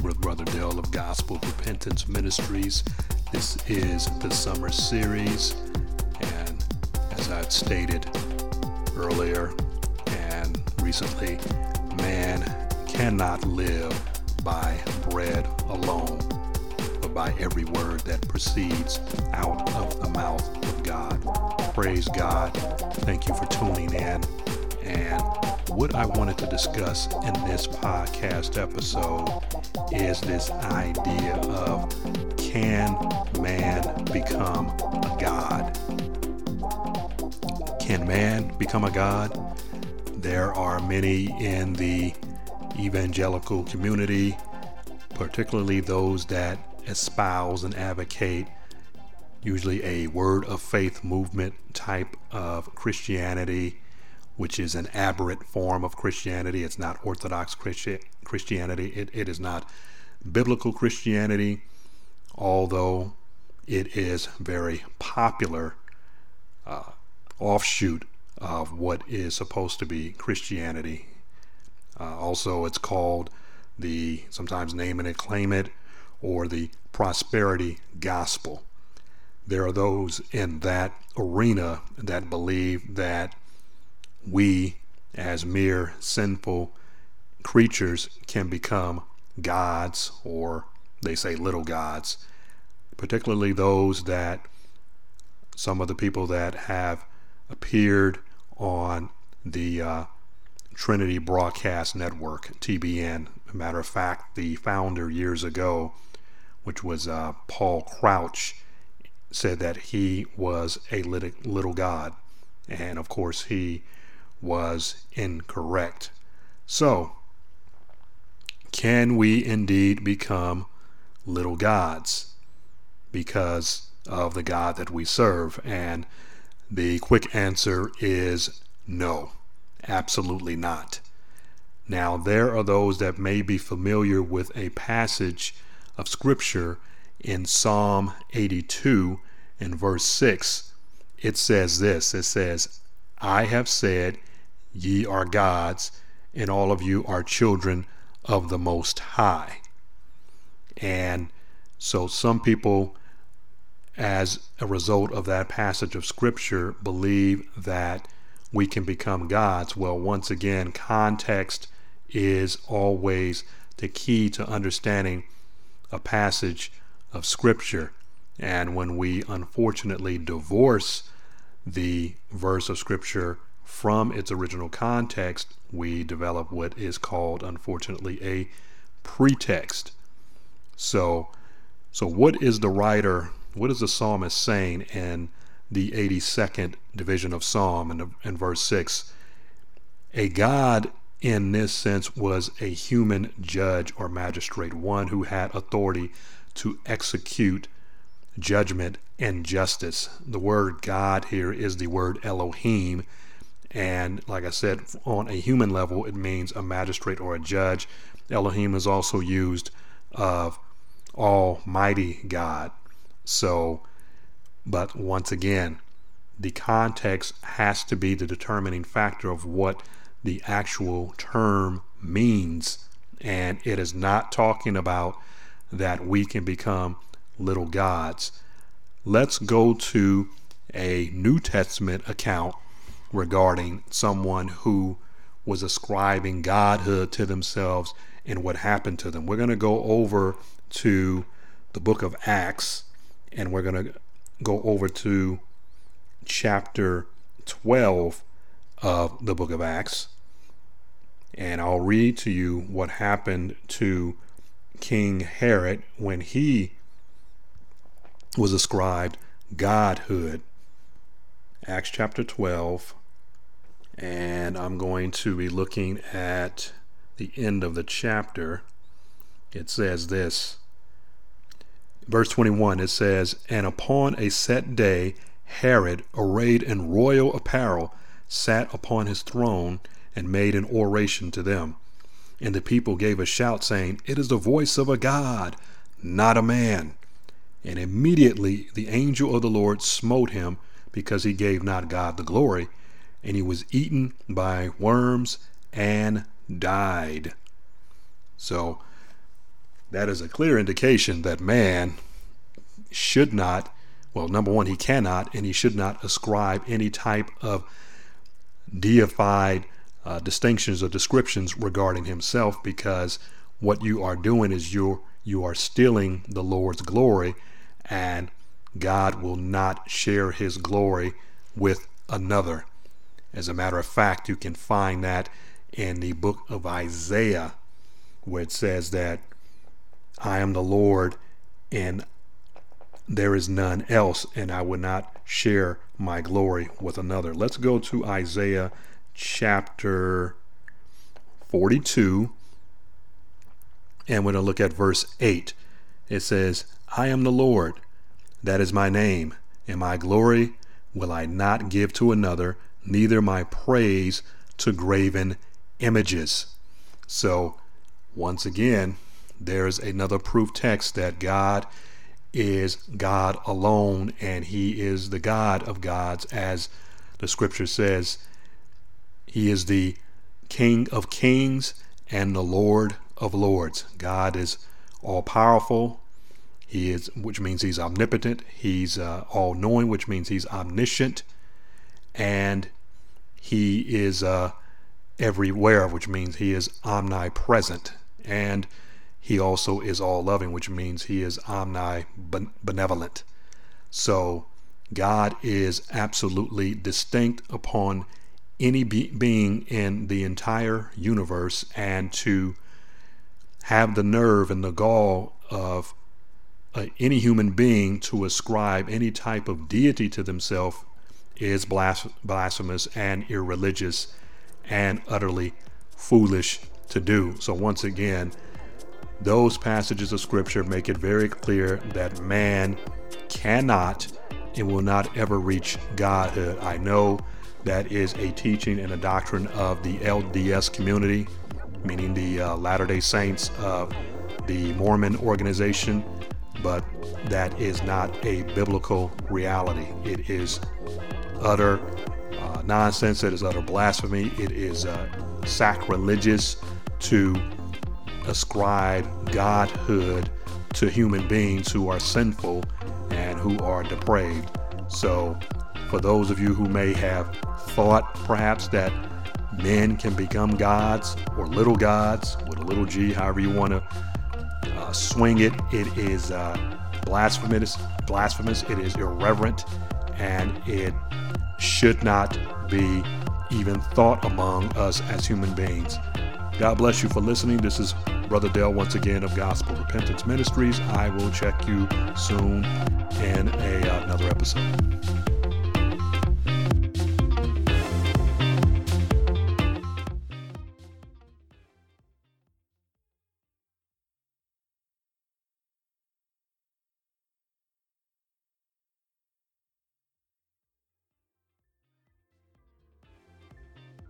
Brother Dell of Gospel Repentance Ministries. This is the summer series, and as I've stated earlier and recently, man cannot live by bread alone, but by every word that proceeds out of the mouth of God. Praise God. Thank you for tuning in. And what I wanted to discuss in this podcast episode is this idea of can man become a God? Can man become a God? There are many in the evangelical community, particularly those that espouse and advocate usually a word of faith movement type of Christianity which is an aberrant form of Christianity. It's not Orthodox Christi- Christianity. It, it is not biblical Christianity, although it is very popular uh, offshoot of what is supposed to be Christianity. Uh, also, it's called the sometimes name it claim it or the prosperity gospel. There are those in that arena that believe that we, as mere sinful creatures, can become gods, or they say little gods, particularly those that some of the people that have appeared on the uh, Trinity Broadcast Network, TBN. matter of fact, the founder years ago, which was uh, Paul Crouch, said that he was a little, little god. And of course, he was incorrect. So, can we indeed become little gods because of the God that we serve? And the quick answer is no, absolutely not. Now, there are those that may be familiar with a passage of Scripture in Psalm 82 in verse 6. It says this It says, I have said, Ye are gods, and all of you are children of the Most High. And so some people, as a result of that passage of Scripture, believe that we can become gods. Well, once again, context is always the key to understanding a passage of Scripture. And when we unfortunately divorce the verse of Scripture from its original context, we develop what is called, unfortunately, a pretext. So, so what is the writer, what is the psalmist saying in the 82nd division of Psalm in, in verse 6? A God in this sense was a human judge or magistrate, one who had authority to execute judgment and justice. The word God here is the word Elohim, and like I said, on a human level, it means a magistrate or a judge. Elohim is also used of Almighty God. So, but once again, the context has to be the determining factor of what the actual term means. And it is not talking about that we can become little gods. Let's go to a New Testament account regarding someone who was ascribing godhood to themselves and what happened to them. We're going to go over to the book of Acts and we're going to go over to chapter 12 of the book of Acts. And I'll read to you what happened to King Herod when he was ascribed godhood. Acts chapter 12, and I'm going to be looking at the end of the chapter. It says this. Verse 21 it says, And upon a set day, Herod, arrayed in royal apparel, sat upon his throne and made an oration to them. And the people gave a shout, saying, It is the voice of a God, not a man. And immediately the angel of the Lord smote him, because he gave not God the glory, and he was eaten by worms and died. So that is a clear indication that man should not, well, number one, he cannot and he should not ascribe any type of deified uh, distinctions or descriptions regarding himself because what you are doing is you're you are stealing the Lord's glory and God will not share his glory with another. As a matter of fact, you can find that in the book of Isaiah, where it says that I am the Lord and there is none else, and I will not share my glory with another. Let's go to Isaiah chapter 42, and we're going to look at verse 8. It says, I am the Lord, that is my name, and my glory will I not give to another, neither my praise to graven images. So, once again, there's another proof text that God is God alone and He is the God of gods, as the scripture says. He is the King of kings and the Lord of lords. God is all powerful. He is, which means he's omnipotent. He's uh, all knowing, which means he's omniscient. And he is uh, everywhere, which means he is omnipresent. And he also is all loving, which means he is omnibenevolent. So God is absolutely distinct upon any be- being in the entire universe, and to have the nerve and the gall of uh, any human being to ascribe any type of deity to themselves is blas- blasphemous and irreligious and utterly foolish to do. So, once again, those passages of scripture make it very clear that man cannot and will not ever reach godhood. I know that is a teaching and a doctrine of the LDS community, meaning the uh, Latter day Saints of the Mormon organization, but that is not a biblical reality. It is utter uh, nonsense, it is utter blasphemy, it is uh, sacrilegious to ascribe godhood to human beings who are sinful and who are depraved. So, for those of you who may have thought perhaps that men can become gods or little gods with a little g, however you want to uh, swing it, it is uh, blasphemous. Blasphemous. It is irreverent, and it should not be even thought among us as human beings. God bless you for listening. This is Brother Dale once again of Gospel Repentance Ministries. I will check you soon in a, uh, another episode.